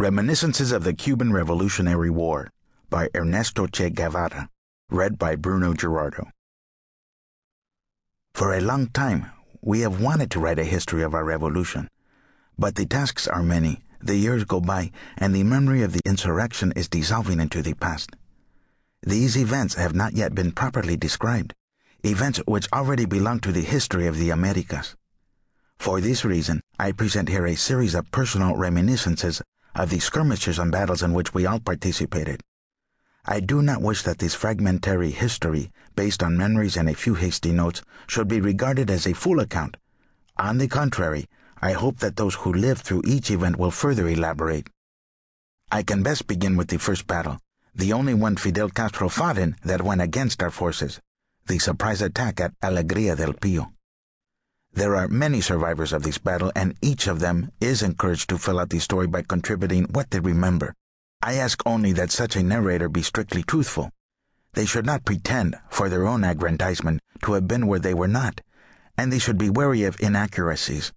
Reminiscences of the Cuban Revolutionary War by Ernesto Che Guevara. Read by Bruno Gerardo. For a long time, we have wanted to write a history of our revolution. But the tasks are many, the years go by, and the memory of the insurrection is dissolving into the past. These events have not yet been properly described, events which already belong to the history of the Americas. For this reason, I present here a series of personal reminiscences of the skirmishes and battles in which we all participated. I do not wish that this fragmentary history, based on memories and a few hasty notes, should be regarded as a full account. On the contrary, I hope that those who lived through each event will further elaborate. I can best begin with the first battle, the only one Fidel Castro fought in that went against our forces, the surprise attack at Alegria del Pio. There are many survivors of this battle, and each of them is encouraged to fill out the story by contributing what they remember. I ask only that such a narrator be strictly truthful. They should not pretend, for their own aggrandizement, to have been where they were not, and they should be wary of inaccuracies.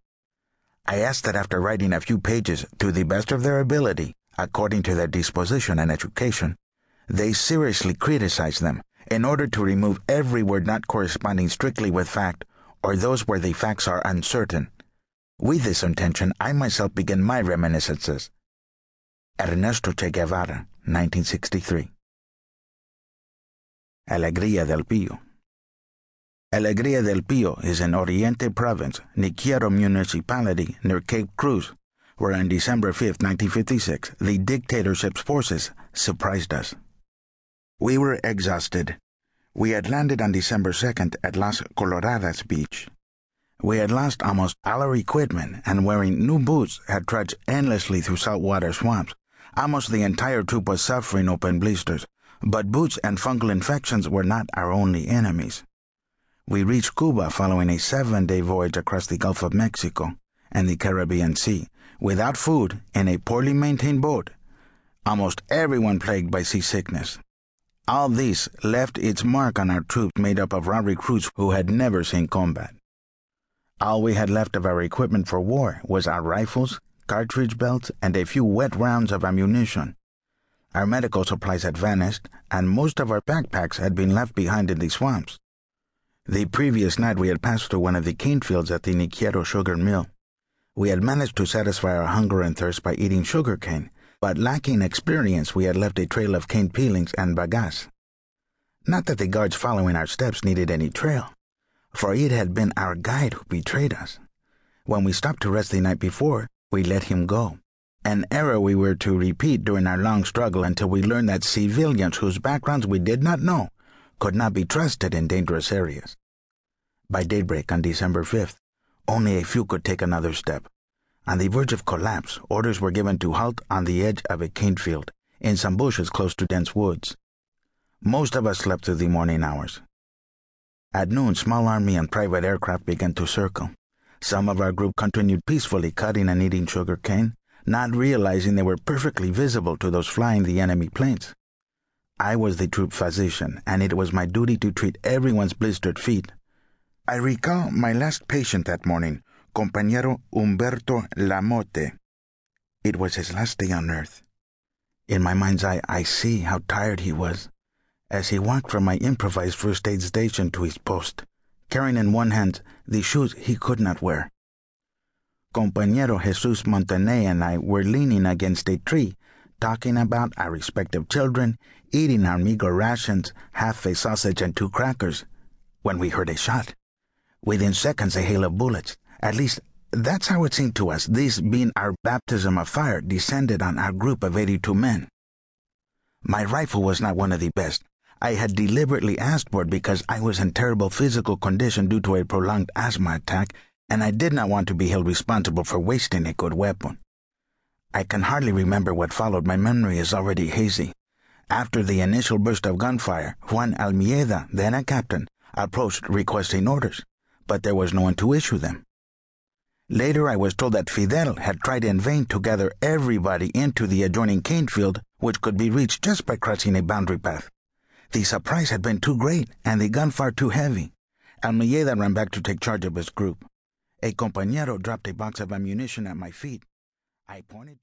I ask that after writing a few pages, to the best of their ability, according to their disposition and education, they seriously criticize them in order to remove every word not corresponding strictly with fact or those where the facts are uncertain. With this intention, I myself begin my reminiscences. Ernesto Che Guevara, 1963. Alegria del Pio. Alegria del Pio is in Oriente Province, Niquero Municipality, near Cape Cruz, where on December 5, 1956, the dictatorship's forces surprised us. We were exhausted, we had landed on December 2nd at Las Coloradas Beach. We had lost almost all our equipment and wearing new boots had trudged endlessly through saltwater swamps. Almost the entire troop was suffering open blisters, but boots and fungal infections were not our only enemies. We reached Cuba following a seven day voyage across the Gulf of Mexico and the Caribbean Sea, without food, in a poorly maintained boat. Almost everyone plagued by seasickness. All this left its mark on our troops made up of raw recruits who had never seen combat. All we had left of our equipment for war was our rifles, cartridge belts, and a few wet rounds of ammunition. Our medical supplies had vanished, and most of our backpacks had been left behind in the swamps. The previous night we had passed through one of the cane fields at the Niquero sugar mill. We had managed to satisfy our hunger and thirst by eating sugar cane, but lacking experience, we had left a trail of cane peelings and bagasse. Not that the guards following our steps needed any trail, for it had been our guide who betrayed us. When we stopped to rest the night before, we let him go. An error we were to repeat during our long struggle until we learned that civilians whose backgrounds we did not know could not be trusted in dangerous areas. By daybreak on December 5th, only a few could take another step. On the verge of collapse, orders were given to halt on the edge of a cane field, in some bushes close to dense woods. Most of us slept through the morning hours. At noon, small army and private aircraft began to circle. Some of our group continued peacefully cutting and eating sugar cane, not realizing they were perfectly visible to those flying the enemy planes. I was the troop physician, and it was my duty to treat everyone's blistered feet. I recall my last patient that morning compañero Humberto Lamote. It was his last day on earth. In my mind's eye, I see how tired he was as he walked from my improvised first aid station to his post, carrying in one hand the shoes he could not wear. Compañero Jesus Montané and I were leaning against a tree, talking about our respective children, eating our meager rations, half a sausage and two crackers, when we heard a shot. Within seconds, a hail of bullets. At least, that's how it seemed to us, this being our baptism of fire descended on our group of 82 men. My rifle was not one of the best. I had deliberately asked for it because I was in terrible physical condition due to a prolonged asthma attack, and I did not want to be held responsible for wasting a good weapon. I can hardly remember what followed. My memory is already hazy. After the initial burst of gunfire, Juan Almeida, then a captain, approached requesting orders, but there was no one to issue them. Later, I was told that Fidel had tried in vain to gather everybody into the adjoining cane field, which could be reached just by crossing a boundary path. The surprise had been too great and the gunfire too heavy. Almeida ran back to take charge of his group. A compañero dropped a box of ammunition at my feet. I pointed to